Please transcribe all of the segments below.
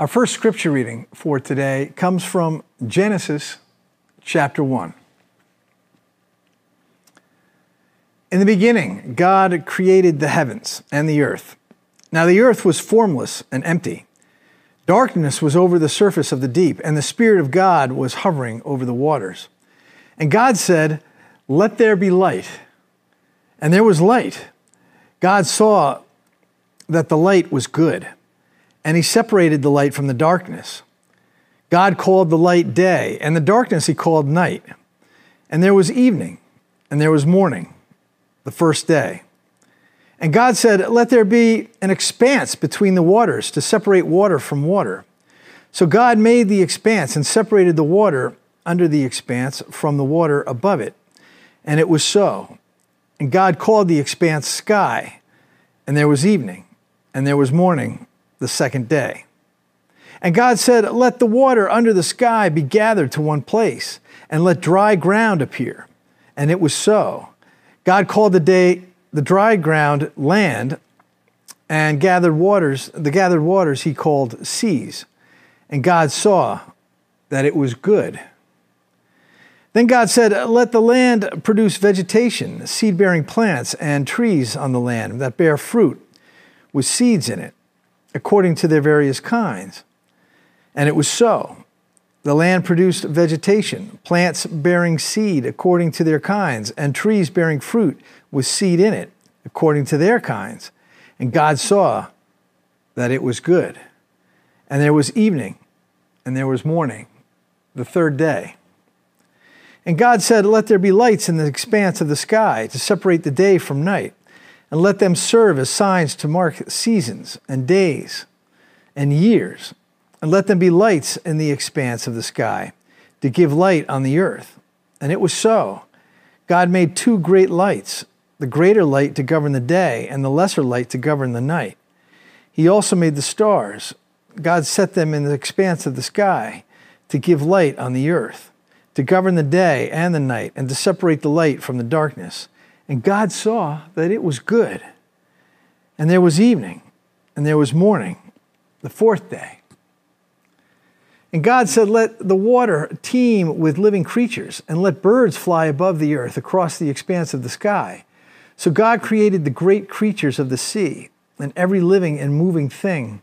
Our first scripture reading for today comes from Genesis chapter 1. In the beginning, God created the heavens and the earth. Now the earth was formless and empty. Darkness was over the surface of the deep, and the Spirit of God was hovering over the waters. And God said, Let there be light. And there was light. God saw that the light was good, and He separated the light from the darkness. God called the light day, and the darkness He called night. And there was evening, and there was morning the first day. And God said, Let there be an expanse between the waters to separate water from water. So God made the expanse and separated the water under the expanse from the water above it. And it was so. And God called the expanse sky. And there was evening, and there was morning the second day. And God said, Let the water under the sky be gathered to one place, and let dry ground appear. And it was so. God called the day the dry ground land and gathered waters, the gathered waters he called seas. And God saw that it was good. Then God said, Let the land produce vegetation, seed bearing plants, and trees on the land that bear fruit with seeds in it, according to their various kinds. And it was so. The land produced vegetation, plants bearing seed according to their kinds, and trees bearing fruit with seed in it according to their kinds. And God saw that it was good. And there was evening, and there was morning, the third day. And God said, Let there be lights in the expanse of the sky to separate the day from night, and let them serve as signs to mark seasons and days and years and let them be lights in the expanse of the sky to give light on the earth. And it was so. God made two great lights the greater light to govern the day, and the lesser light to govern the night. He also made the stars. God set them in the expanse of the sky to give light on the earth, to govern the day and the night, and to separate the light from the darkness. And God saw that it was good. And there was evening, and there was morning, the fourth day. And God said, Let the water teem with living creatures, and let birds fly above the earth across the expanse of the sky. So God created the great creatures of the sea, and every living and moving thing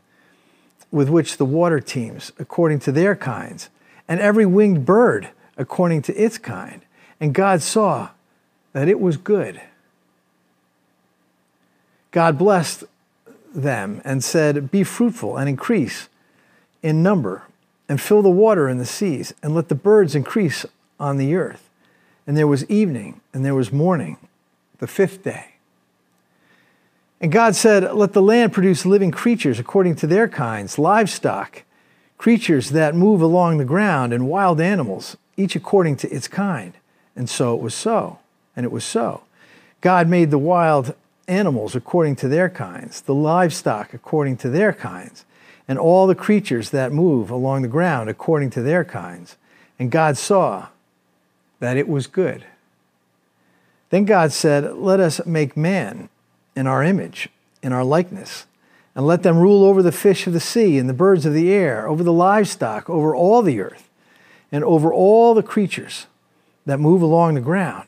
with which the water teems, according to their kinds, and every winged bird according to its kind. And God saw that it was good. God blessed them and said, Be fruitful and increase in number and fill the water in the seas, and let the birds increase on the earth. And there was evening, and there was morning, the fifth day. And God said, Let the land produce living creatures according to their kinds, livestock, creatures that move along the ground, and wild animals, each according to its kind. And so it was so. And it was so. God made the wild animals according to their kinds, the livestock according to their kinds and all the creatures that move along the ground according to their kinds. And God saw that it was good. Then God said, Let us make man in our image, in our likeness, and let them rule over the fish of the sea and the birds of the air, over the livestock, over all the earth, and over all the creatures that move along the ground.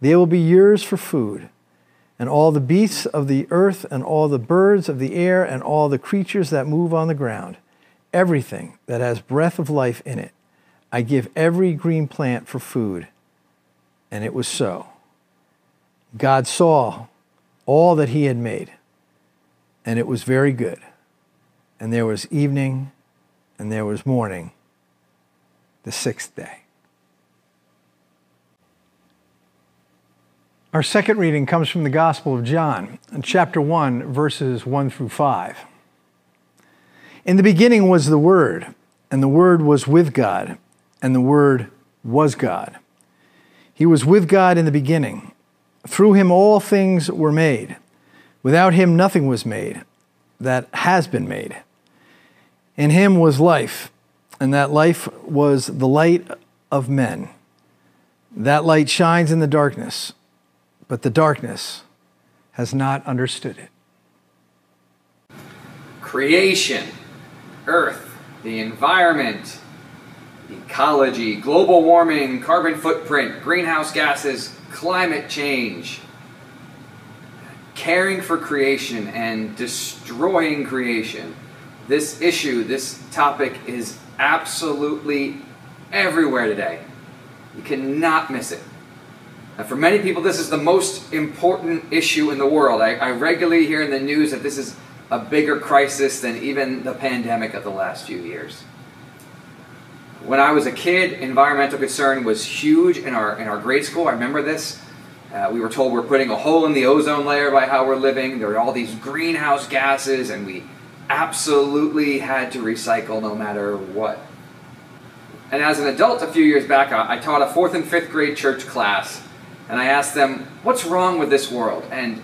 They will be yours for food and all the beasts of the earth, and all the birds of the air, and all the creatures that move on the ground, everything that has breath of life in it. I give every green plant for food. And it was so. God saw all that he had made, and it was very good. And there was evening, and there was morning, the sixth day. Our second reading comes from the Gospel of John, chapter 1, verses 1 through 5. In the beginning was the Word, and the Word was with God, and the Word was God. He was with God in the beginning. Through him all things were made. Without him nothing was made that has been made. In him was life, and that life was the light of men. That light shines in the darkness, but the darkness has not understood it. Creation, Earth, the environment, ecology, global warming, carbon footprint, greenhouse gases, climate change, caring for creation and destroying creation. This issue, this topic is absolutely everywhere today. You cannot miss it. And for many people, this is the most important issue in the world. I, I regularly hear in the news that this is a bigger crisis than even the pandemic of the last few years. When I was a kid, environmental concern was huge in our, in our grade school. I remember this. Uh, we were told we're putting a hole in the ozone layer by how we're living. There were all these greenhouse gases, and we absolutely had to recycle no matter what. And as an adult, a few years back, I taught a fourth and fifth grade church class, and I asked them, What's wrong with this world? And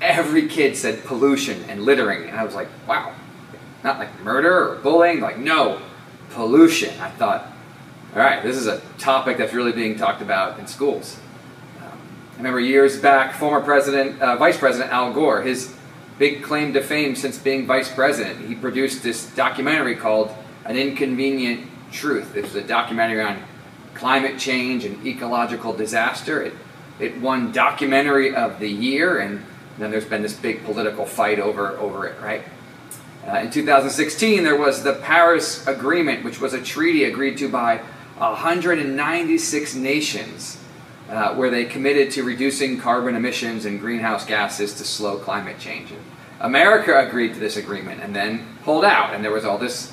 every kid said pollution and littering. And I was like, Wow, not like murder or bullying. Like, no, pollution. I thought, All right, this is a topic that's really being talked about in schools. Um, I remember years back, former President, uh, Vice President Al Gore, his big claim to fame since being vice president, he produced this documentary called An Inconvenient Truth. It was a documentary on climate change and ecological disaster. It, it won documentary of the year, and then there's been this big political fight over, over it, right? Uh, in 2016, there was the Paris Agreement, which was a treaty agreed to by 196 nations, uh, where they committed to reducing carbon emissions and greenhouse gases to slow climate change. And America agreed to this agreement and then pulled out, and there was all this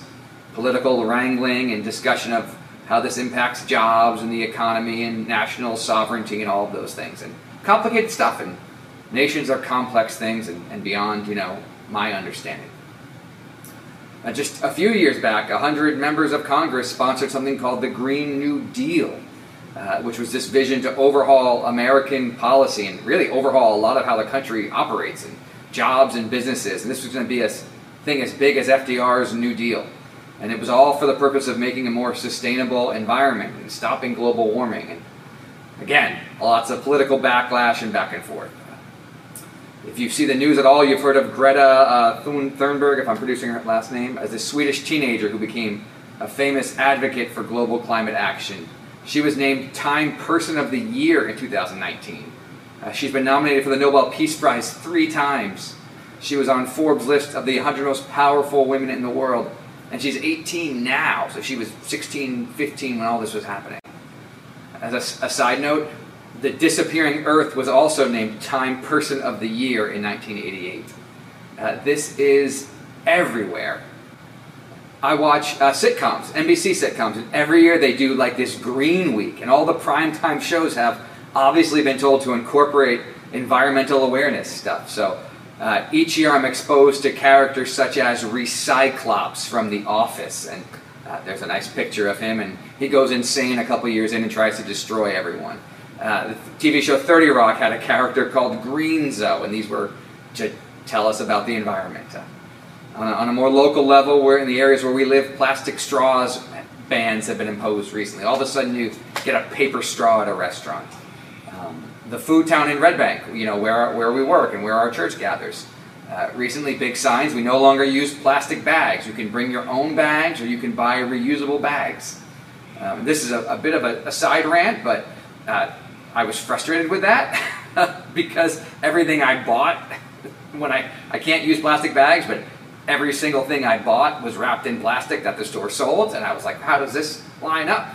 political wrangling and discussion of how this impacts jobs and the economy and national sovereignty and all of those things. And complicated stuff, and nations are complex things and, and beyond, you know, my understanding. Uh, just a few years back, 100 members of Congress sponsored something called the Green New Deal, uh, which was this vision to overhaul American policy and really overhaul a lot of how the country operates and jobs and businesses. And this was going to be a thing as big as FDR's New Deal. And it was all for the purpose of making a more sustainable environment and stopping global warming. And again, lots of political backlash and back and forth. If you see the news at all, you've heard of Greta uh, Thunberg, if I'm producing her last name, as a Swedish teenager who became a famous advocate for global climate action. She was named Time Person of the Year in 2019. Uh, she's been nominated for the Nobel Peace Prize three times. She was on Forbes' list of the 100 most powerful women in the world and she's 18 now, so she was 16, 15 when all this was happening. As a, a side note, the disappearing Earth was also named Time Person of the Year in 1988. Uh, this is everywhere. I watch uh, sitcoms, NBC sitcoms, and every year they do like this Green Week, and all the primetime shows have obviously been told to incorporate environmental awareness stuff. So uh, each year I'm exposed to characters such as Recyclops from The Office, and uh, there's a nice picture of him, and he goes insane a couple years in and tries to destroy everyone. Uh, the TV show 30 Rock had a character called Greenzo, and these were to tell us about the environment. Uh, on, a, on a more local level, where in the areas where we live, plastic straws bans have been imposed recently. All of a sudden, you get a paper straw at a restaurant the food town in Red Bank, you know, where, where we work and where our church gathers. Uh, recently, big signs, we no longer use plastic bags. You can bring your own bags or you can buy reusable bags. Um, this is a, a, bit of a, a side rant, but uh, I was frustrated with that because everything I bought, when I, I can't use plastic bags, but every single thing I bought was wrapped in plastic that the store sold, and I was like, how does this line up?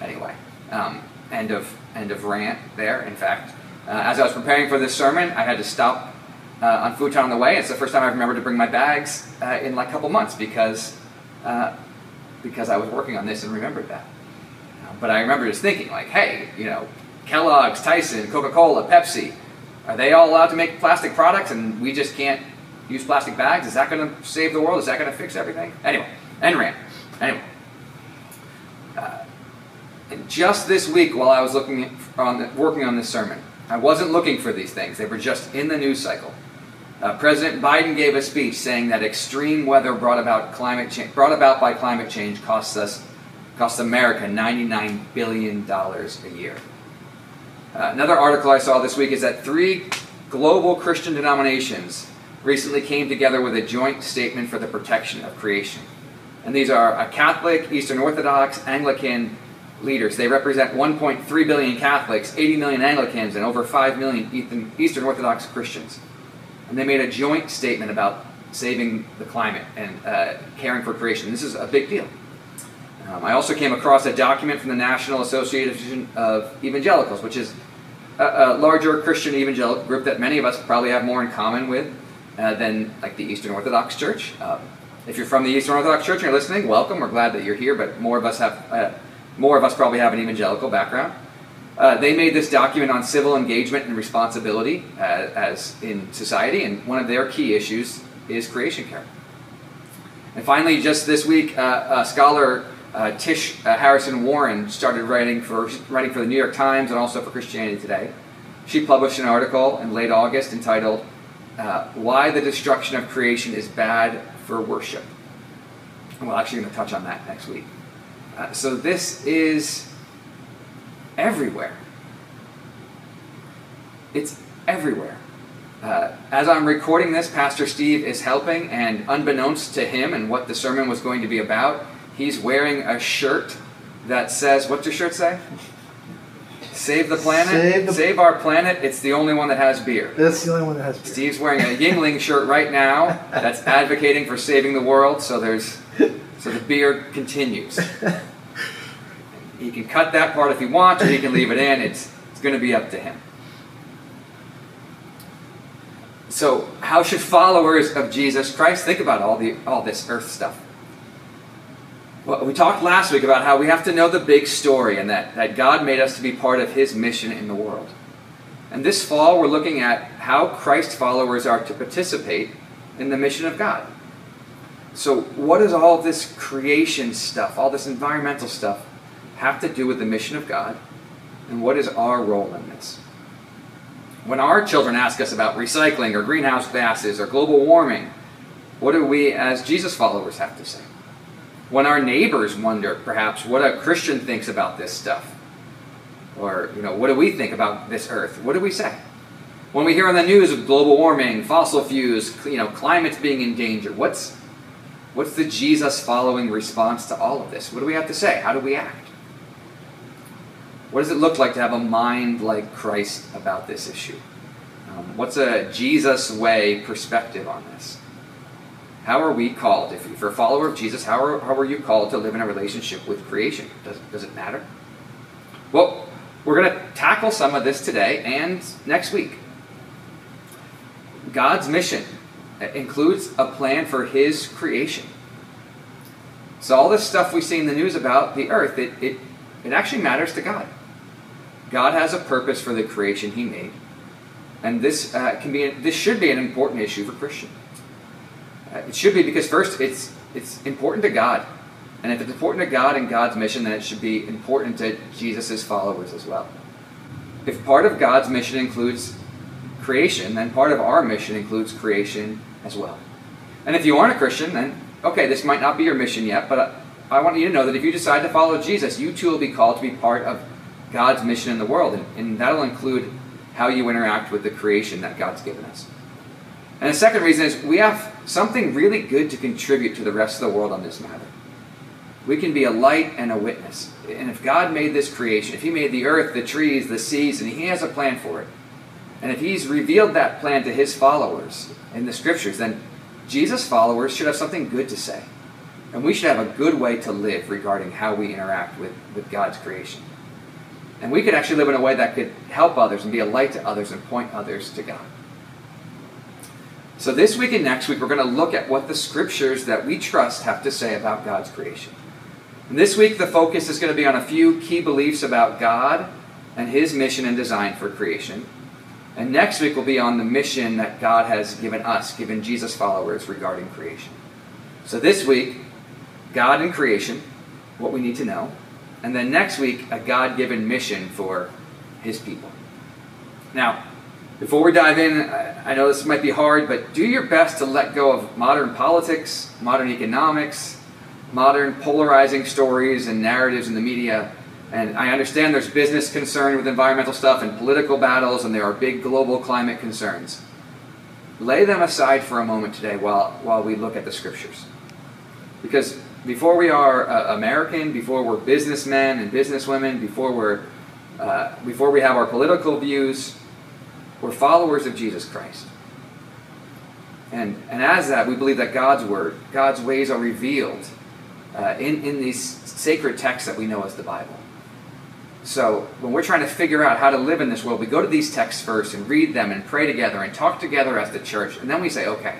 Anyway, um, end of end of rant there. In fact, uh, as I was preparing for this sermon, I had to stop uh, on Food Town on the way. It's the first time I remembered to bring my bags uh, in like a couple months because uh, because I was working on this and remembered that. Uh, but I remember just thinking, like, hey, you know, Kellogg's, Tyson, Coca-Cola, Pepsi, are they all allowed to make plastic products and we just can't use plastic bags? Is that going to save the world? Is that going to fix everything? Anyway, end rant. Anyway. Uh, just this week, while I was looking on the, working on this sermon, I wasn't looking for these things. They were just in the news cycle. Uh, President Biden gave a speech saying that extreme weather brought about climate change, brought about by climate change, costs us, costs America 99 billion dollars a year. Uh, another article I saw this week is that three global Christian denominations recently came together with a joint statement for the protection of creation. And these are a Catholic, Eastern Orthodox, Anglican leaders. They represent 1.3 billion Catholics, 80 million Anglicans, and over 5 million Eastern Orthodox Christians. And they made a joint statement about saving the climate and uh, caring for creation. This is a big deal. Um, I also came across a document from the National Association of Evangelicals, which is a, a, larger Christian evangelical group that many of us probably have more in common with uh, than like the Eastern Orthodox Church. Um, if you're from the Eastern Orthodox Church and you're listening, welcome. We're glad that you're here, but more of us have uh, more of us probably have an evangelical background. Uh, they made this document on civil engagement and responsibility uh, as in society, and one of their key issues is creation care. And finally, just this week, uh, scholar uh, Tish uh, Harrison Warren started writing for writing for the New York Times and also for Christianity Today. She published an article in late August entitled uh, "Why the Destruction of Creation is Bad for Worship." And we're actually going to touch on that next week. Uh, so this is everywhere. It's everywhere. Uh, as I'm recording this, Pastor Steve is helping, and unbeknownst to him and what the sermon was going to be about, He's wearing a shirt that says, what's your shirt say? Save the planet. Save, the Save, our planet. It's the only one that has beer. That's the only one that has beer. Steve's wearing a Yuengling shirt right now that's advocating for saving the world. So there's, so the beard continues. He can cut that part if he wants, or he can leave it in. It's it's going to be up to him. So, how should followers of Jesus Christ think about all the all this earth stuff? Well, we talked last week about how we have to know the big story and that, that God made us to be part of His mission in the world. And this fall, we're looking at how Christ followers are to participate in the mission of God. So, what does all this creation stuff, all this environmental stuff, have to do with the mission of God? And what is our role in this? When our children ask us about recycling or greenhouse gases or global warming, what do we as Jesus followers have to say? when our neighbors wonder perhaps what a Christian thinks about this stuff. Or, you know, what do we think about this earth? What do we say? When we hear on the news of global warming, fossil fuels, you know, climate's being in danger, what's what's the Jesus following response to all of this? What do we have to say? How do we act? What does it look like to have a mind like Christ about this issue? Um, what's a Jesus way perspective on this? How are we called? If you're a follower of Jesus, how are, how are you called to live in a relationship with creation? Does, does it matter? Well, we're going to tackle some of this today and next week. God's mission includes a plan for His creation. So, all this stuff we see in the news about the earth, it, it, it actually matters to God. God has a purpose for the creation He made. And this, uh, can be, this should be an important issue for Christians. Uh, it should be because first, it's it's important to God, and if it's important to God and God's mission, then it should be important to Jesus' followers as well. If part of God's mission includes creation, then part of our mission includes creation as well. And if you aren't a Christian, then okay, this might not be your mission yet, but I want you to know that if you decide to follow Jesus, you too will be called to be part of God's mission in the world, and, and that'll include how you interact with the creation that God's given us. And the second reason is we have something really good to contribute to the rest of the world on this matter. We can be a light and a witness. And if God made this creation, if He made the earth, the trees, the seas, and He has a plan for it, and if He's revealed that plan to His followers in the Scriptures, then Jesus' followers should have something good to say. And we should have a good way to live regarding how we interact with, with God's creation. And we could actually live in a way that could help others and be a light to others and point others to God. So, this week and next week, we're going to look at what the scriptures that we trust have to say about God's creation. And this week, the focus is going to be on a few key beliefs about God and His mission and design for creation. And next week will be on the mission that God has given us, given Jesus followers regarding creation. So this week, God and creation, what we need to know. And then next week, a God given mission for his people. Now, before we dive in, I know this might be hard, but do your best to let go of modern politics, modern economics, modern polarizing stories and narratives in the media. And I understand there's business concern with environmental stuff and political battles, and there are big global climate concerns. Lay them aside for a moment today while, while we look at the scriptures. Because before we are uh, American, before we're businessmen and businesswomen, before, we're, uh, before we have our political views, we're followers of Jesus Christ. And, and as that, we believe that God's Word, God's ways are revealed uh, in, in these sacred texts that we know as the Bible. So when we're trying to figure out how to live in this world, we go to these texts first and read them and pray together and talk together as the church. And then we say, okay,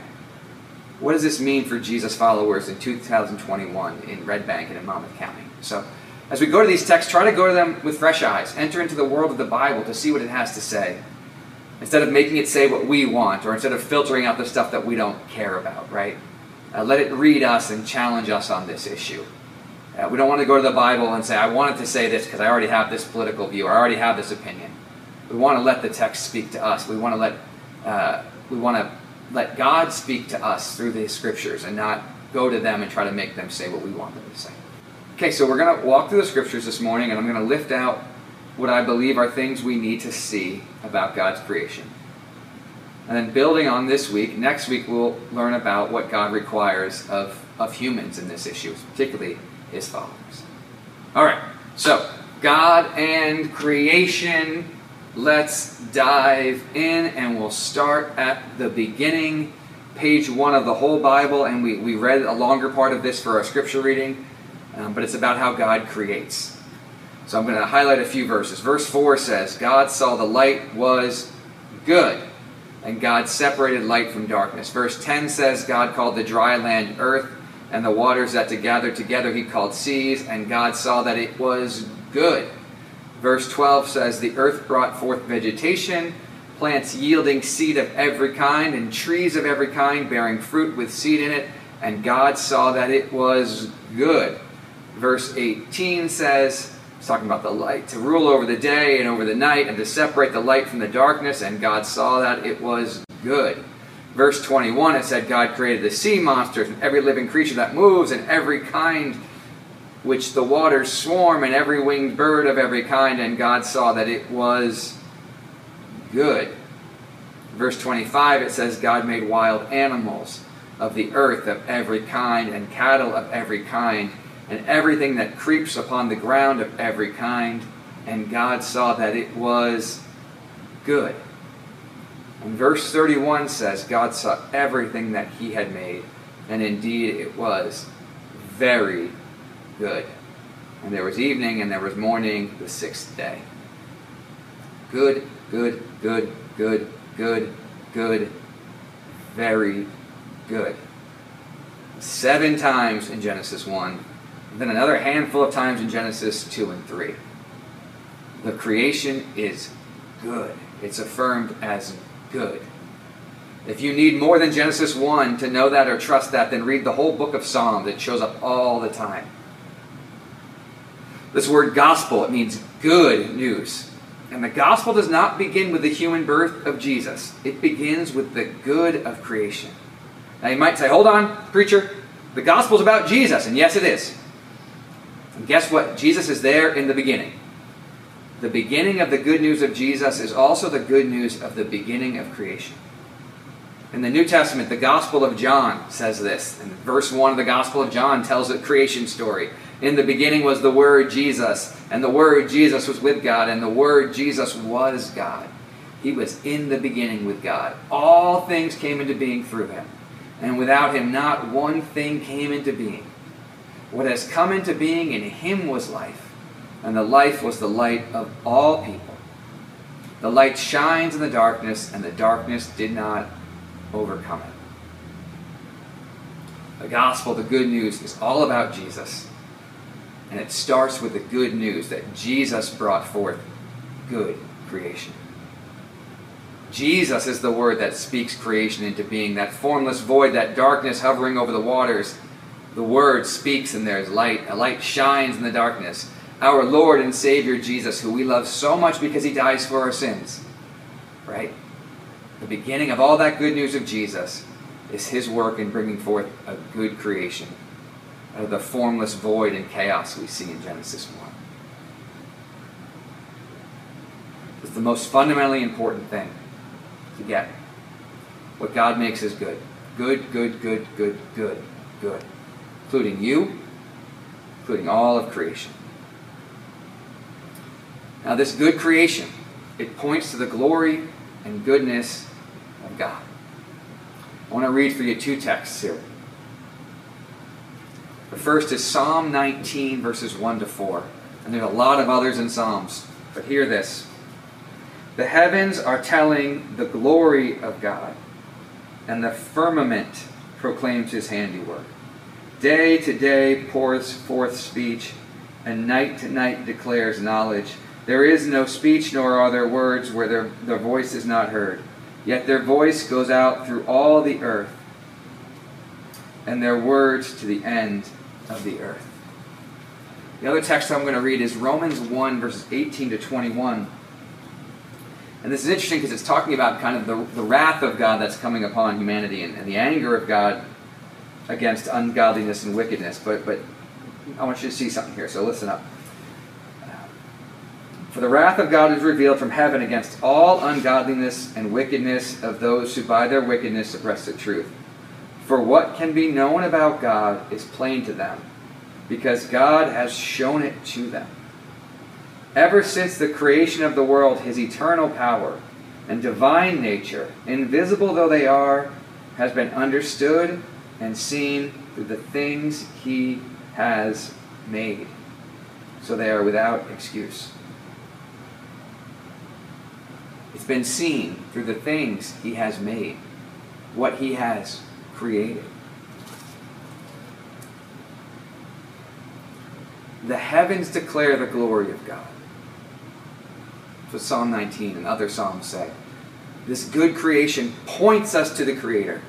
what does this mean for Jesus followers in 2021 in Red Bank and in Monmouth County? So as we go to these texts, try to go to them with fresh eyes. Enter into the world of the Bible to see what it has to say instead of making it say what we want or instead of filtering out the stuff that we don't care about, right? Uh, let it read us and challenge us on this issue. Uh, we don't want to go to the Bible and say, I wanted to say this because I already have this political view or I already have this opinion. We want to let the text speak to us. We want to let, uh, we want to let God speak to us through the scriptures and not go to them and try to make them say what we want them to say. Okay, so we're going to walk through the scriptures this morning and I'm going to lift out what I believe are things we need to see about God's creation. And then building on this week, next week we'll learn about what God requires of, of humans in this issue, particularly his followers. All right, so God and creation. Let's dive in and we'll start at the beginning, page one of the whole Bible. And we, we read a longer part of this for our scripture reading, um, but it's about how God creates. So I'm going to highlight a few verses. Verse 4 says, God saw the light was good, and God separated light from darkness. Verse 10 says, God called the dry land earth, and the waters that to gather together he called seas, and God saw that it was good. Verse 12 says, The earth brought forth vegetation, plants yielding seed of every kind, and trees of every kind bearing fruit with seed in it, and God saw that it was good. Verse 18 says, it's talking about the light to rule over the day and over the night and to separate the light from the darkness, and God saw that it was good. Verse 21, it said God created the sea monsters and every living creature that moves and every kind which the waters swarm and every winged bird of every kind, and God saw that it was good. Verse 25, it says God made wild animals of the earth of every kind and cattle of every kind and everything that creeps upon the ground of every kind. And God saw that it was good. And verse 31 says, God saw everything that he had made, and indeed it was very good. And there was evening and there was morning the sixth day. Good, good, good, good, good, good, very good. Seven times in Genesis 1 then another handful of times in Genesis 2 and 3. The creation is good. It's affirmed as good. If you need more than Genesis 1 to know that or trust that, then read the whole book of Psalms. It shows up all the time. This word gospel, it means good news. And the gospel does not begin with the human birth of Jesus. It begins with the good of creation. Now you might say, hold on, preacher, the gospel is about Jesus. And yes, it is. And guess what? Jesus is there in the beginning. The beginning of the good news of Jesus is also the good news of the beginning of creation. In the New Testament, the Gospel of John says this. And verse 1 of the Gospel of John tells a creation story. In the beginning was the Word Jesus, and the Word Jesus was with God, and the Word Jesus was God. He was in the beginning with God. All things came into being through him. And without him, not one thing came into being. What has come into being in him was life, and the life was the light of all people. The light shines in the darkness, and the darkness did not overcome it. The gospel, the good news, is all about Jesus. And it starts with the good news that Jesus brought forth good creation. Jesus is the word that speaks creation into being, that formless void, that darkness hovering over the waters. The word speaks and there's light. A light shines in the darkness. Our Lord and Savior Jesus, who we love so much because he dies for our sins. Right? The beginning of all that good news of Jesus is his work in bringing forth a good creation out of the formless void and chaos we see in Genesis 1. It's the most fundamentally important thing to get. What God makes is good. Good, good, good, good, good, good. Including you, including all of creation. Now, this good creation, it points to the glory and goodness of God. I want to read for you two texts here. The first is Psalm 19, verses 1 to 4. And there's a lot of others in Psalms, but hear this. The heavens are telling the glory of God, and the firmament proclaims his handiwork. Day to day pours forth speech, and night to night declares knowledge. There is no speech, nor are there words where their, their voice is not heard. Yet their voice goes out through all the earth, and their words to the end of the earth. The other text I'm going to read is Romans 1, verses 18 to 21. And this is interesting because it's talking about kind of the, the wrath of God that's coming upon humanity and, and the anger of God against ungodliness and wickedness. But, but I want you to see something here, so listen up. For the wrath of God is revealed from heaven against all ungodliness and wickedness of those who by their wickedness suppress the truth. For what can be known about God is plain to them, because God has shown it to them. Ever since the creation of the world, his eternal power and divine nature, invisible though they are, has been understood and seen through the things he has made. So they are without excuse. It's been seen through the things he has made, what he has created. The heavens declare the glory of God what Psalm 19 and other Psalms say. This good creation points us to the Creator.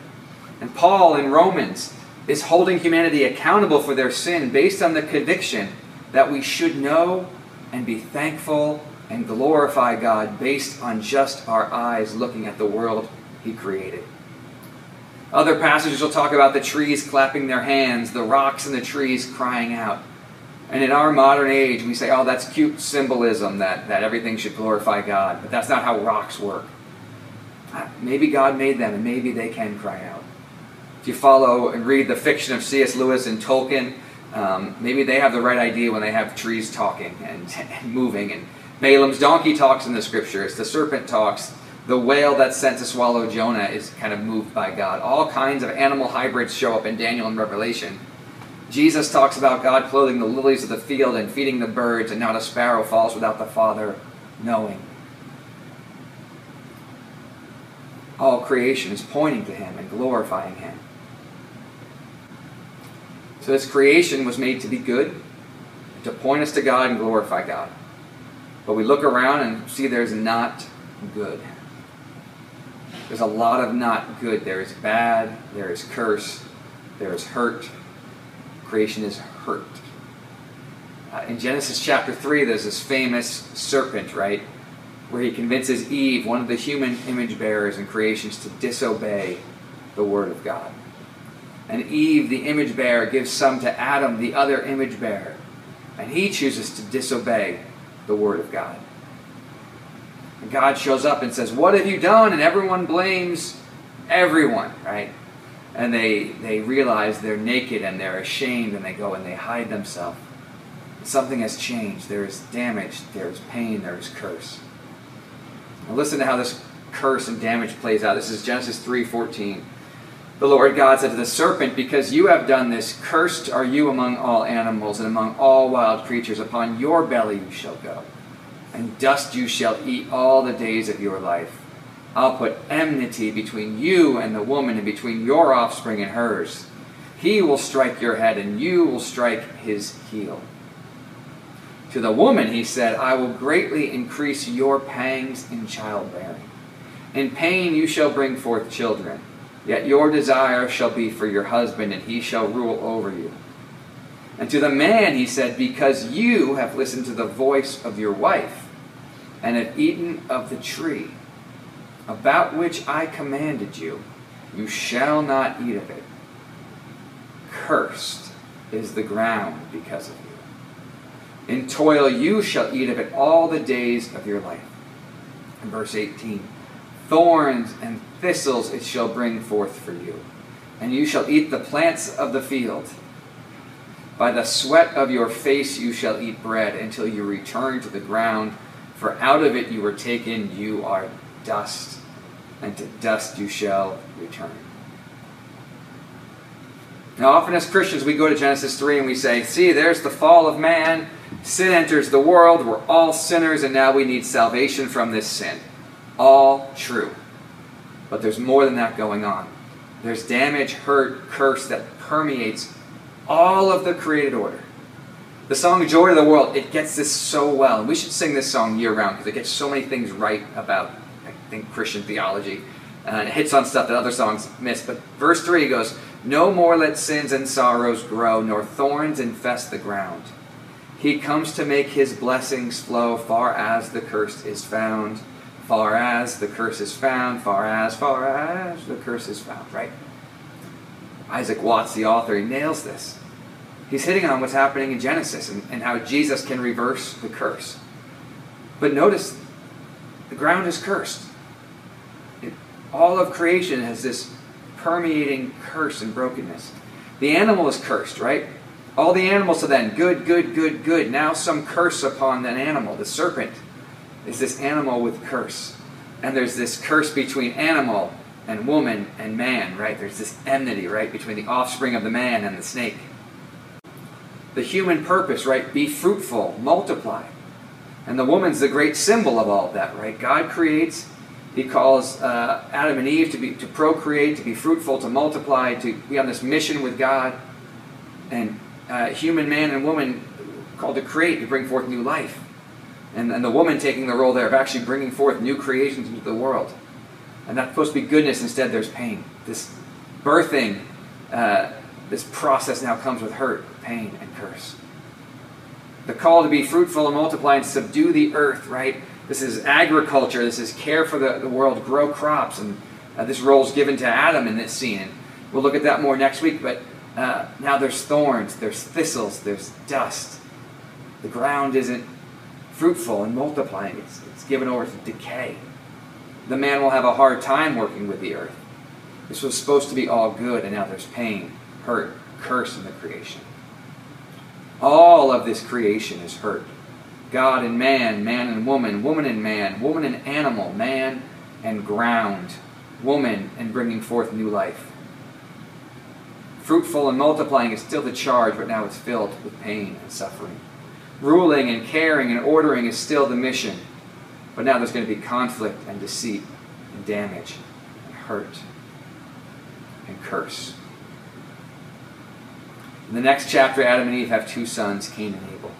And Paul in Romans is holding humanity accountable for their sin based on the conviction that we should know and be thankful and glorify God based on just our eyes looking at the world He created. Other passages will talk about the trees clapping their hands, the rocks and the trees crying out. And in our modern age, we say, oh, that's cute symbolism that, that everything should glorify God. But that's not how rocks work. Uh, maybe God made them, and maybe they can cry out. If you follow and read the fiction of C.S. Lewis and Tolkien, um, maybe they have the right idea when they have trees talking and, and moving. And Balaam's donkey talks in the scriptures, the serpent talks, the whale that's sent to swallow Jonah is kind of moved by God. All kinds of animal hybrids show up in Daniel and Revelation. Jesus talks about God clothing the lilies of the field and feeding the birds, and not a sparrow falls without the Father knowing. All creation is pointing to Him and glorifying Him. So, this creation was made to be good, to point us to God and glorify God. But we look around and see there's not good. There's a lot of not good. There is bad, there is curse, there is hurt, creation is hurt. Uh, in Genesis chapter 3, there's this famous serpent, right? Where he convinces Eve, one of the human image bearers in creations, to disobey the word of God. And Eve, the image bearer, gives some to Adam, the other image bearer. And he chooses to disobey the word of God. And God shows up and says, What have you done? And everyone blames everyone, right? and they, they realize they're naked and they're ashamed and they go and they hide themselves. Something has changed. There is damage, there is pain, there is curse. Now listen to how this curse and damage plays out. This is Genesis 3:14. The Lord God said to the serpent, Because you have done this, cursed are you among all animals and among all wild creatures. Upon your belly you shall go, and dust you shall eat all the days of your life. I'll put enmity between you and the woman, and between your offspring and hers. He will strike your head, and you will strike his heel. To the woman, he said, I will greatly increase your pangs in childbearing. In pain you shall bring forth children. Yet your desire shall be for your husband, and he shall rule over you. And to the man he said, Because you have listened to the voice of your wife, and have eaten of the tree, about which I commanded you, you shall not eat of it. Cursed is the ground because of you. In toil you shall eat of it all the days of your life. In verse 18, thorns and thistles it shall bring forth for you, and you shall eat the plants of the field. By the sweat of your face you shall eat bread until you return to the ground, for out of it you were taken, you are dust, and to dust you shall return. Now, often as Christians, we go to Genesis 3 and we say, See, there's the fall of man. Sin enters the world. We're all sinners, and now we need salvation from this sin. All true. But there's more than that going on. There's damage, hurt, curse that permeates all of the created order. The song Joy of the World, it gets this so well. And we should sing this song year round because it gets so many things right about, I think, Christian theology. Uh, and it hits on stuff that other songs miss. But verse 3 goes, No more let sins and sorrows grow, nor thorns infest the ground. He comes to make his blessings flow far as the curse is found. Far as the curse is found, far as, far as the curse is found, right? Isaac Watts, the author, he nails this. He's hitting on what's happening in Genesis and, and how Jesus can reverse the curse. But notice, the ground is cursed. It, all of creation has this permeating curse and brokenness. The animal is cursed, right? All the animals are then good, good, good, good. Now some curse upon that animal. The serpent is this animal with curse. And there's this curse between animal and woman and man, right? There's this enmity, right, between the offspring of the man and the snake. The human purpose, right? Be fruitful, multiply. And the woman's the great symbol of all of that, right? God creates. He calls uh, Adam and Eve to be to procreate, to be fruitful, to multiply, to be on this mission with God. And uh, human man and woman called to create, to bring forth new life. And, and the woman taking the role there of actually bringing forth new creations into the world. And that's supposed to be goodness. Instead, there's pain. This birthing, uh, this process now comes with hurt, pain, and curse. The call to be fruitful and multiply and subdue the earth, right? This is agriculture. This is care for the, the world, grow crops. And uh, this role is given to Adam in this scene. We'll look at that more next week. But uh, now there's thorns, there's thistles, there's dust. The ground isn't fruitful and multiplying, it's, it's given over to decay the man will have a hard time working with the earth. This was supposed to be all good, and now there's pain, hurt, curse in the creation. All of this creation is hurt. God and man, man and woman, woman and man, woman and animal, man and ground, woman and bringing forth new life. Fruitful and multiplying is still the charge, but now it's filled with pain and suffering. Ruling and caring and ordering is still the mission but now there's going to be conflict and deceit and damage and hurt and curse. In the next chapter, Adam and Eve have two sons, Cain and Abel.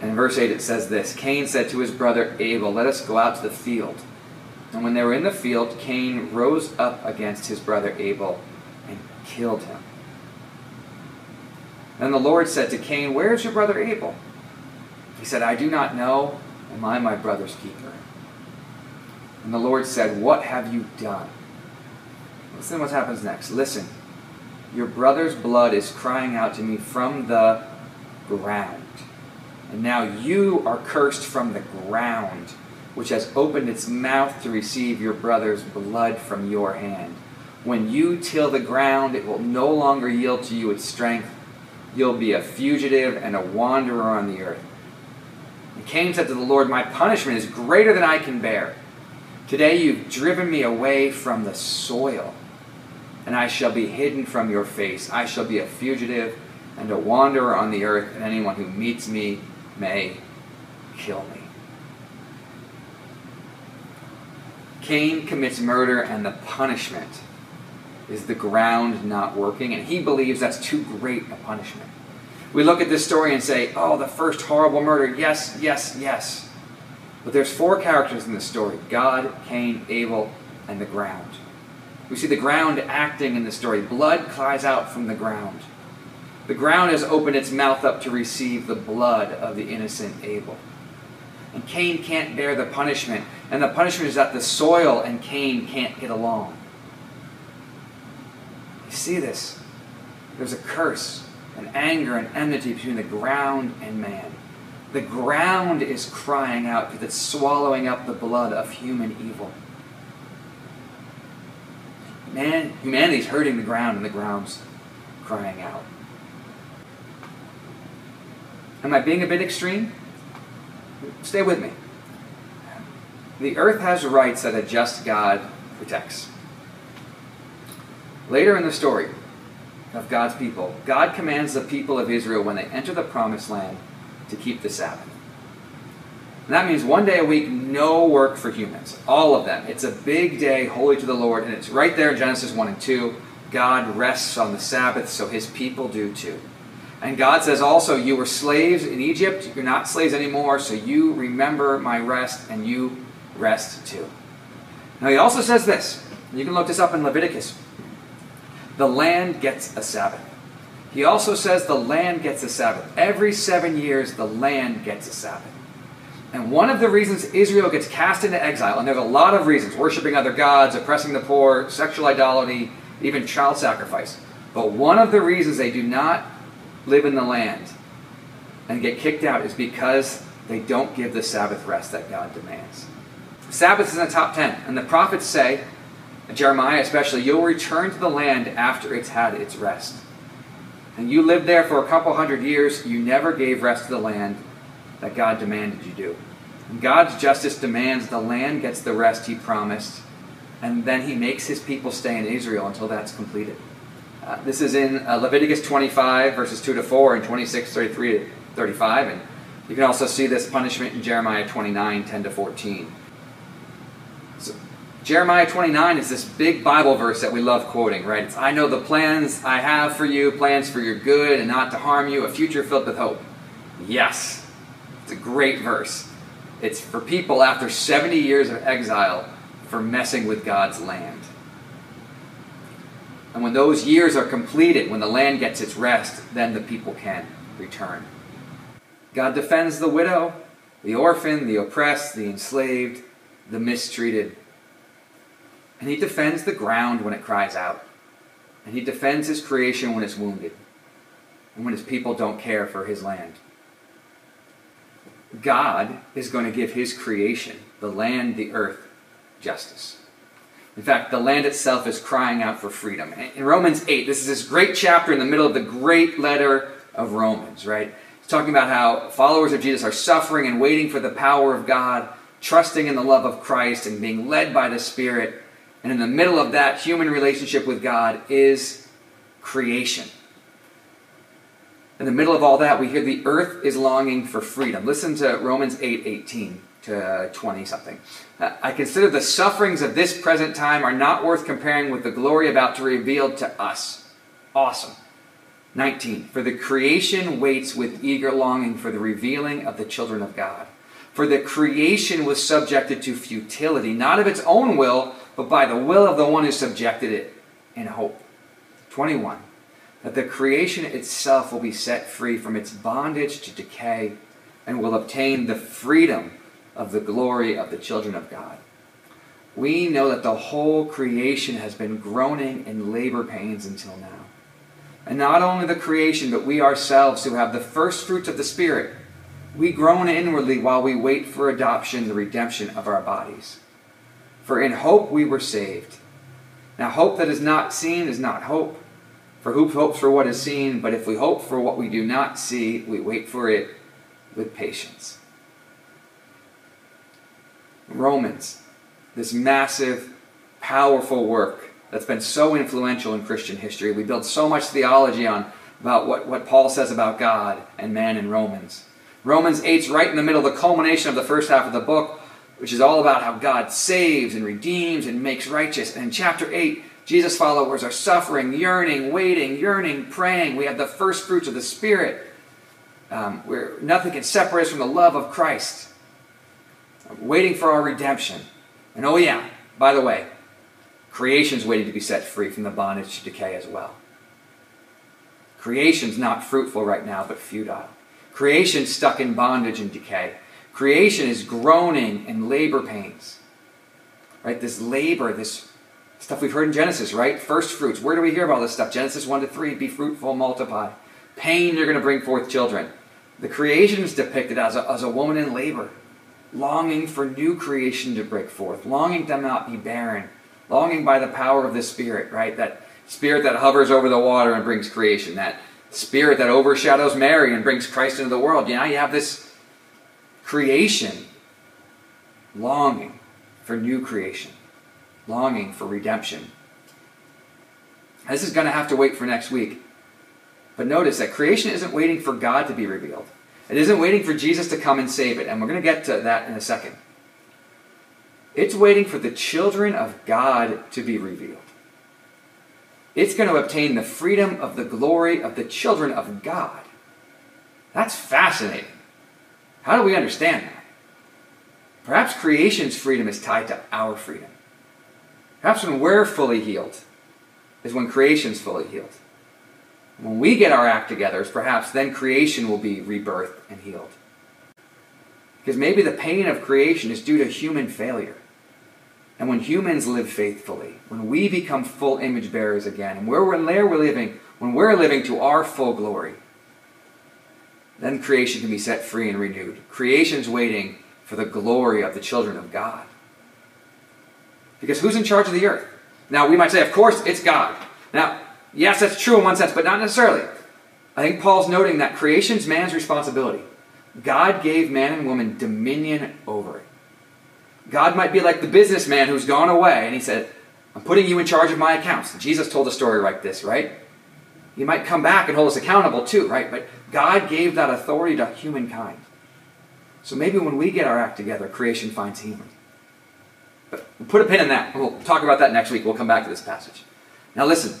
And in verse 8 it says this Cain said to his brother Abel, Let us go out to the field. And when they were in the field, Cain rose up against his brother Abel and killed him. Then the Lord said to Cain, Where is your brother Abel? He said, I do not know. Am I my brother's keeper? And the Lord said, What have you done? Listen what happens next. Listen. Your brother's blood is crying out to me from the ground. And now you are cursed from the ground, which has opened its mouth to receive your brother's blood from your hand. When you till the ground, it will no longer yield to you its strength. You'll be a fugitive and a wanderer on the earth. And Cain said to the Lord, My punishment is greater than I can bear. Today you've driven me away from the soil, and I shall be hidden from your face. I shall be a fugitive and a wanderer on the earth, and anyone who meets me may kill me. Cain commits murder, and the punishment is the ground not working, and he believes that's too great a punishment. We look at this story and say, oh, the first horrible murder, yes, yes, yes. But there's four characters in this story God, Cain, Abel, and the ground. We see the ground acting in the story. Blood cries out from the ground. The ground has opened its mouth up to receive the blood of the innocent Abel. And Cain can't bear the punishment. And the punishment is that the soil and Cain can't get along. You see this? There's a curse, an anger, and enmity between the ground and man. The ground is crying out because it's swallowing up the blood of human evil. Man, humanity's hurting the ground, and the ground's crying out. Am I being a bit extreme? Stay with me. The earth has rights that a just God protects. Later in the story of God's people, God commands the people of Israel when they enter the promised land to keep the Sabbath. And that means one day a week, no work for humans. All of them. It's a big day, holy to the Lord, and it's right there in Genesis 1 and 2. God rests on the Sabbath, so his people do too. And God says also, You were slaves in Egypt, you're not slaves anymore, so you remember my rest and you rest too. Now, he also says this. You can look this up in Leviticus. The land gets a Sabbath. He also says the land gets a Sabbath. Every seven years, the land gets a Sabbath. And one of the reasons Israel gets cast into exile, and there's a lot of reasons worshiping other gods, oppressing the poor, sexual idolatry, even child sacrifice. But one of the reasons they do not live in the land and get kicked out is because they don't give the Sabbath rest that God demands. Sabbath is in the top 10, and the prophets say, Jeremiah especially, you'll return to the land after it's had its rest. And you lived there for a couple hundred years, you never gave rest to the land that God demanded you do. And God's justice demands the land gets the rest he promised, and then he makes his people stay in Israel until that's completed. Uh, this is in uh, Leviticus 25, verses 2 to 4, and 26, 33 to 35. And you can also see this punishment in Jeremiah 29, 10 to 14. Jeremiah 29 is this big Bible verse that we love quoting, right? It's, I know the plans I have for you, plans for your good and not to harm you, a future filled with hope. Yes, it's a great verse. It's for people after 70 years of exile for messing with God's land. And when those years are completed, when the land gets its rest, then the people can return. God defends the widow, the orphan, the oppressed, the enslaved, the mistreated. And he defends the ground when it cries out. And he defends his creation when it's wounded. And when his people don't care for his land. God is going to give his creation, the land, the earth, justice. In fact, the land itself is crying out for freedom. In Romans 8, this is this great chapter in the middle of the great letter of Romans, right? It's talking about how followers of Jesus are suffering and waiting for the power of God, trusting in the love of Christ and being led by the Spirit. And in the middle of that human relationship with God is creation. In the middle of all that, we hear the earth is longing for freedom. Listen to Romans 8 18 to 20 something. Uh, I consider the sufferings of this present time are not worth comparing with the glory about to be revealed to us. Awesome. 19. For the creation waits with eager longing for the revealing of the children of God. For the creation was subjected to futility, not of its own will, but by the will of the one who subjected it in hope. 21. That the creation itself will be set free from its bondage to decay and will obtain the freedom of the glory of the children of God. We know that the whole creation has been groaning in labor pains until now. And not only the creation, but we ourselves who have the first fruits of the Spirit, we groan inwardly while we wait for adoption, the redemption of our bodies. For in hope we were saved. Now, hope that is not seen is not hope. For who hopes for what is seen? But if we hope for what we do not see, we wait for it with patience. Romans, this massive, powerful work that's been so influential in Christian history. We build so much theology on about what, what Paul says about God and man in Romans. Romans 8's right in the middle, the culmination of the first half of the book, which is all about how God saves and redeems and makes righteous. And in chapter 8, Jesus' followers are suffering, yearning, waiting, yearning, praying. We have the first fruits of the Spirit, um, where nothing can separate us from the love of Christ. waiting for our redemption. And oh, yeah, by the way, creation's waiting to be set free from the bondage to decay as well. Creation's not fruitful right now, but futile. Creation's stuck in bondage and decay. Creation is groaning in labor pains. Right? This labor, this stuff we've heard in Genesis, right? First fruits. Where do we hear about this stuff? Genesis 1 to 3 be fruitful, multiply. Pain, you're going to bring forth children. The creation is depicted as a, as a woman in labor, longing for new creation to break forth, longing to not be barren, longing by the power of the Spirit, right? That Spirit that hovers over the water and brings creation, that Spirit that overshadows Mary and brings Christ into the world. Now you have this creation longing for new creation, longing for redemption. This is going to have to wait for next week. But notice that creation isn't waiting for God to be revealed. It isn't waiting for Jesus to come and save it. And we're going to get to that in a second. It's waiting for the children of God to be revealed. It's going to obtain the freedom of the glory of the children of God. That's fascinating. How do we understand that? Perhaps creation's freedom is tied to our freedom. Perhaps when we're fully healed is when creation's fully healed. When we get our act together, is perhaps then creation will be rebirthed and healed. Because maybe the pain of creation is due to human failure. And when humans live faithfully, when we become full image bearers again, and where we're, there we're living, when we're living to our full glory, then creation can be set free and renewed. Creation's waiting for the glory of the children of God. Because who's in charge of the earth? Now, we might say, of course, it's God. Now, yes, that's true in one sense, but not necessarily. I think Paul's noting that creation's man's responsibility. God gave man and woman dominion over it. God might be like the businessman who's gone away and he said, I'm putting you in charge of my accounts. Jesus told a story like this, right? He might come back and hold us accountable too, right? But God gave that authority to humankind. So maybe when we get our act together, creation finds healing. But we'll put a pin in that. We'll talk about that next week. We'll come back to this passage. Now listen.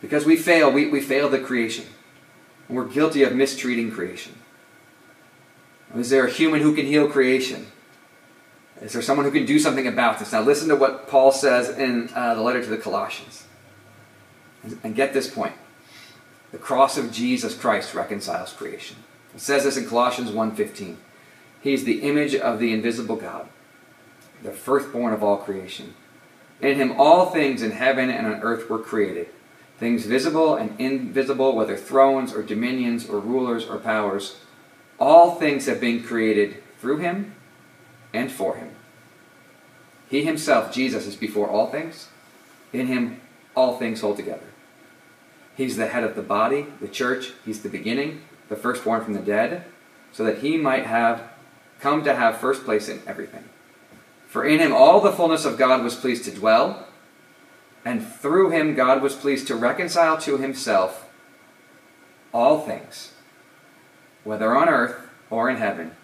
Because we fail, we, we fail the creation. And we're guilty of mistreating creation. Is there a human who can heal creation? Is there someone who can do something about this? Now, listen to what Paul says in uh, the letter to the Colossians. And, get this point. The cross of Jesus Christ reconciles creation. It says this in Colossians 1.15. He is the image of the invisible God, the firstborn of all creation. In him all things in heaven and on earth were created, things visible and invisible, whether thrones or dominions or rulers or powers. All things have been created through him and for him. He himself, Jesus, is before all things. In him, all things hold together. He's the head of the body, the church. He's the beginning, the firstborn from the dead, so that he might have come to have first place in everything. For in him all the fullness of God was pleased to dwell, and through him God was pleased to reconcile to himself all things, whether on earth or in heaven,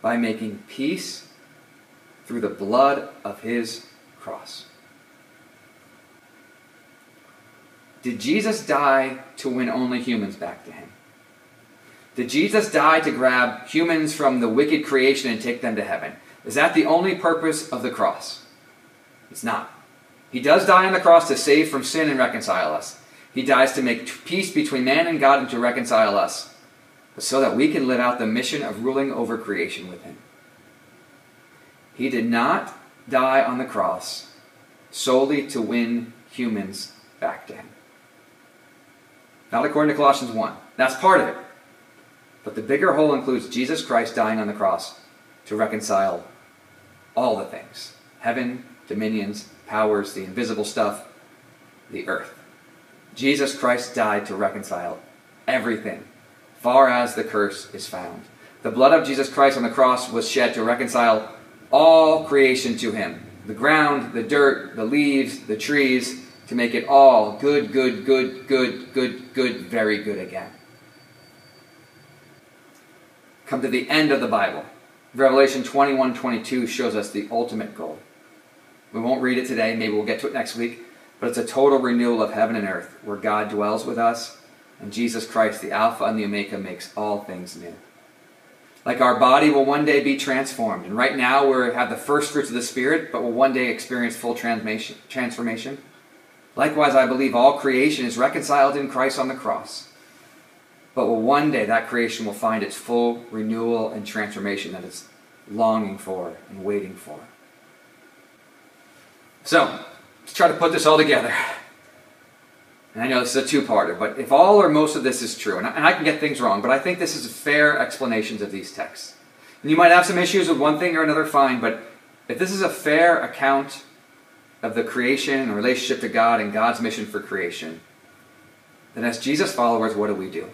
by making peace through the blood of his cross. Did Jesus die to win only humans back to him? Did Jesus die to grab humans from the wicked creation and take them to heaven? Is that the only purpose of the cross? It's not. He does die on the cross to save from sin and reconcile us. He dies to make peace between man and God and to reconcile us, so that we can live out the mission of ruling over creation with him. He did not die on the cross solely to win humans back to him. Not according to Colossians 1. That's part of it. But the bigger whole includes Jesus Christ dying on the cross to reconcile all the things heaven, dominions, powers, the invisible stuff, the earth. Jesus Christ died to reconcile everything, far as the curse is found. The blood of Jesus Christ on the cross was shed to reconcile all creation to him the ground, the dirt, the leaves, the trees, to make it all good, good, good, good, good, good, very good again. Come to the end of the Bible. Revelation 21 22 shows us the ultimate goal. We won't read it today, maybe we'll get to it next week, but it's a total renewal of heaven and earth where God dwells with us and Jesus Christ, the Alpha and the Omega, makes all things new. Like our body will one day be transformed. And right now we have the first fruits of the Spirit, but will one day experience full transformation. Likewise, I believe all creation is reconciled in Christ on the cross. But one day that creation will find its full renewal and transformation that it's longing for and waiting for. So, let's try to put this all together. And I know this is a two-parter, but if all or most of this is true, and I, and I can get things wrong, but I think this is fair explanations of these texts. And you might have some issues with one thing or another, fine, but if this is a fair account of the creation and relationship to God and God's mission for creation, then as Jesus followers, what do we do?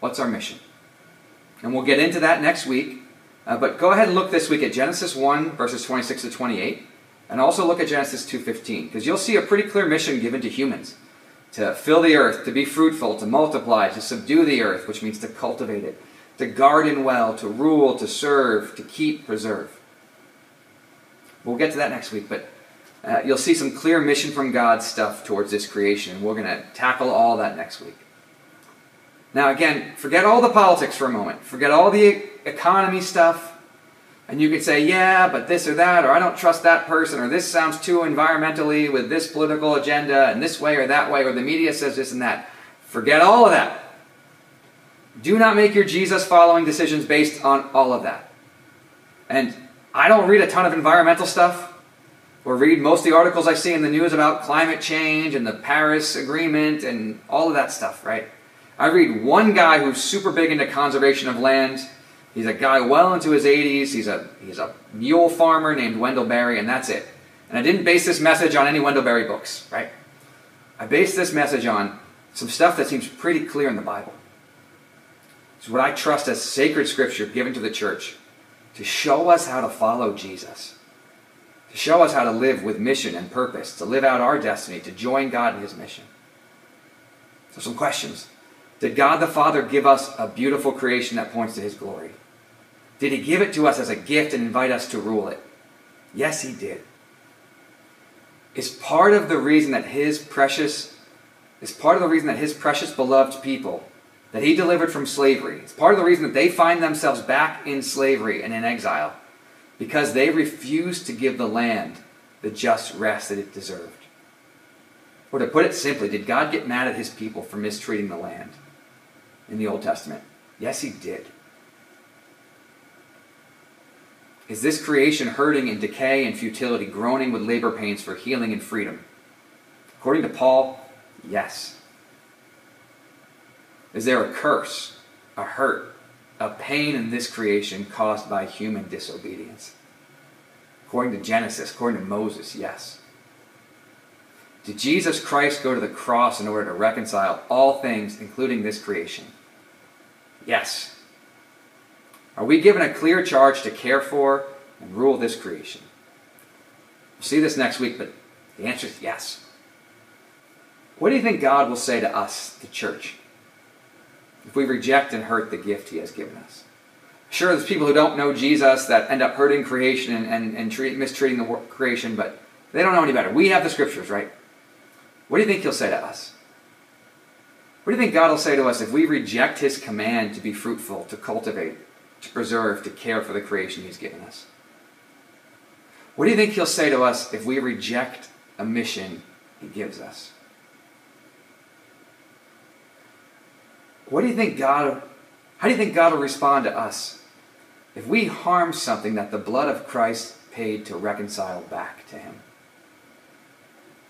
What's our mission? And we'll get into that next week, uh, but go ahead and look this week at Genesis 1, verses 26 to 28, and also look at Genesis 2.15, because you'll see a pretty clear mission given to humans to fill the earth, to be fruitful, to multiply, to subdue the earth, which means to cultivate it, to garden well, to rule, to serve, to keep, preserve. We'll get to that next week, but uh, you'll see some clear mission from God stuff towards this creation. We're going to tackle all that next week. Now, again, forget all the politics for a moment. Forget all the economy stuff. And you could say, yeah, but this or that, or I don't trust that person, or this sounds too environmentally with this political agenda, and this way or that way, or the media says this and that. Forget all of that. Do not make your Jesus following decisions based on all of that. And I don't read a ton of environmental stuff, or read most of the articles I see in the news about climate change and the Paris Agreement and all of that stuff, right? I read one guy who's super big into conservation of land He's a guy well into his 80s. He's a, he's a mule farmer named Wendell Berry, and that's it. And I didn't base this message on any Wendell Berry books, right? I based this message on some stuff that seems pretty clear in the Bible. It's what I trust as sacred scripture given to the church to show us how to follow Jesus, to show us how to live with mission and purpose, to live out our destiny, to join God in his mission. So, some questions. Did God the Father give us a beautiful creation that points to his glory? Did he give it to us as a gift and invite us to rule it? Yes, he did. Is part of the reason that his precious is part of the reason that his precious beloved people that he delivered from slavery. It's part of the reason that they find themselves back in slavery and in exile because they refused to give the land the just rest that it deserved. Or to put it simply, did God get mad at his people for mistreating the land in the Old Testament? Yes, he did. Is this creation hurting in decay and futility, groaning with labor pains for healing and freedom? According to Paul, yes. Is there a curse, a hurt, a pain in this creation caused by human disobedience? According to Genesis, according to Moses, yes. Did Jesus Christ go to the cross in order to reconcile all things, including this creation? Yes. Are we given a clear charge to care for and rule this creation? We'll see this next week, but the answer is yes. What do you think God will say to us, the church, if we reject and hurt the gift He has given us? Sure, there's people who don't know Jesus that end up hurting creation and, and, and treat, mistreating the creation, but they don't know any better. We have the scriptures, right? What do you think He'll say to us? What do you think God will say to us if we reject His command to be fruitful, to cultivate, to preserve, to care for the creation He's given us? What do you think He'll say to us if we reject a mission He gives us? What do you think God, how do you think God will respond to us if we harm something that the blood of Christ paid to reconcile back to Him?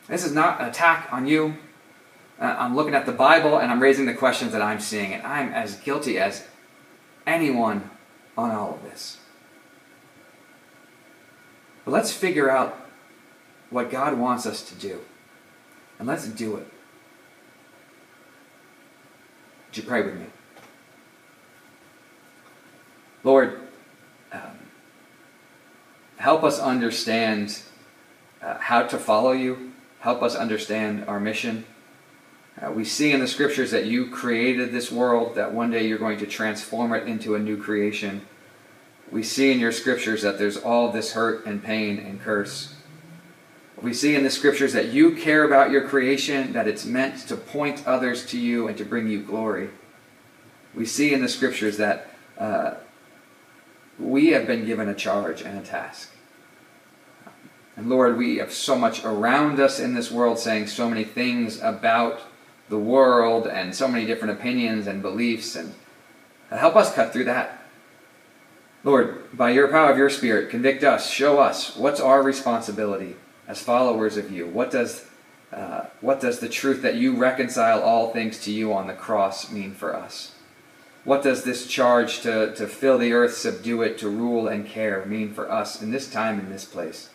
This is not an attack on you. Uh, I'm looking at the Bible and I'm raising the questions that I'm seeing, and I'm as guilty as anyone on all of this. But let's figure out what God wants us to do. And let's do it. Would you pray with me? Lord, um, help us understand uh, how to follow you. Help us understand our mission. Uh, we see in the scriptures that you created this world, that one day you're going to transform it into a new creation. We see in your scriptures that there's all this hurt and pain and curse. We see in the scriptures that you care about your creation, that it's meant to point others to you and to bring you glory. We see in the scriptures that uh, we have been given a charge and a task. And Lord, we have so much around us in this world saying so many things about the world and so many different opinions and beliefs, and help us cut through that. Lord, by your power of your Spirit, convict us, show us what's our responsibility as followers of you. What does, uh, what does the truth that you reconcile all things to you on the cross mean for us? What does this charge to, to fill the earth, subdue it, to rule and care mean for us in this time, in this place?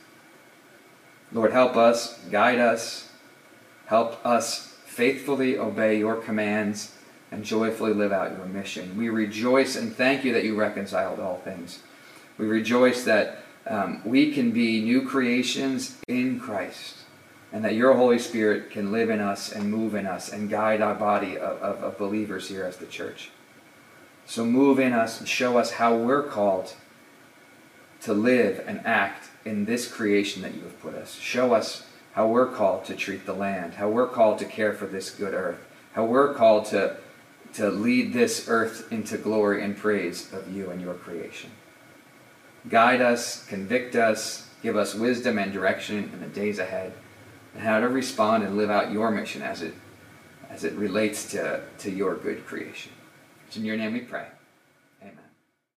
Lord, help us, guide us, help us faithfully obey your commands and joyfully live out your mission. We rejoice and thank you that you reconciled all things. We rejoice that um, we can be new creations in Christ and that your Holy Spirit can live in us and move in us and guide our body of, of, of believers here as the church. So move in us and show us how we're called to live and act in this creation that you have put us. Show us how we're called to treat the land, how we're called to care for this good earth, how we're called to to lead this earth into glory and praise of you and your creation. Guide us, convict us, give us wisdom and direction in the days ahead, and how to respond and live out your mission as it, as it relates to, to your good creation. It's in your name we pray.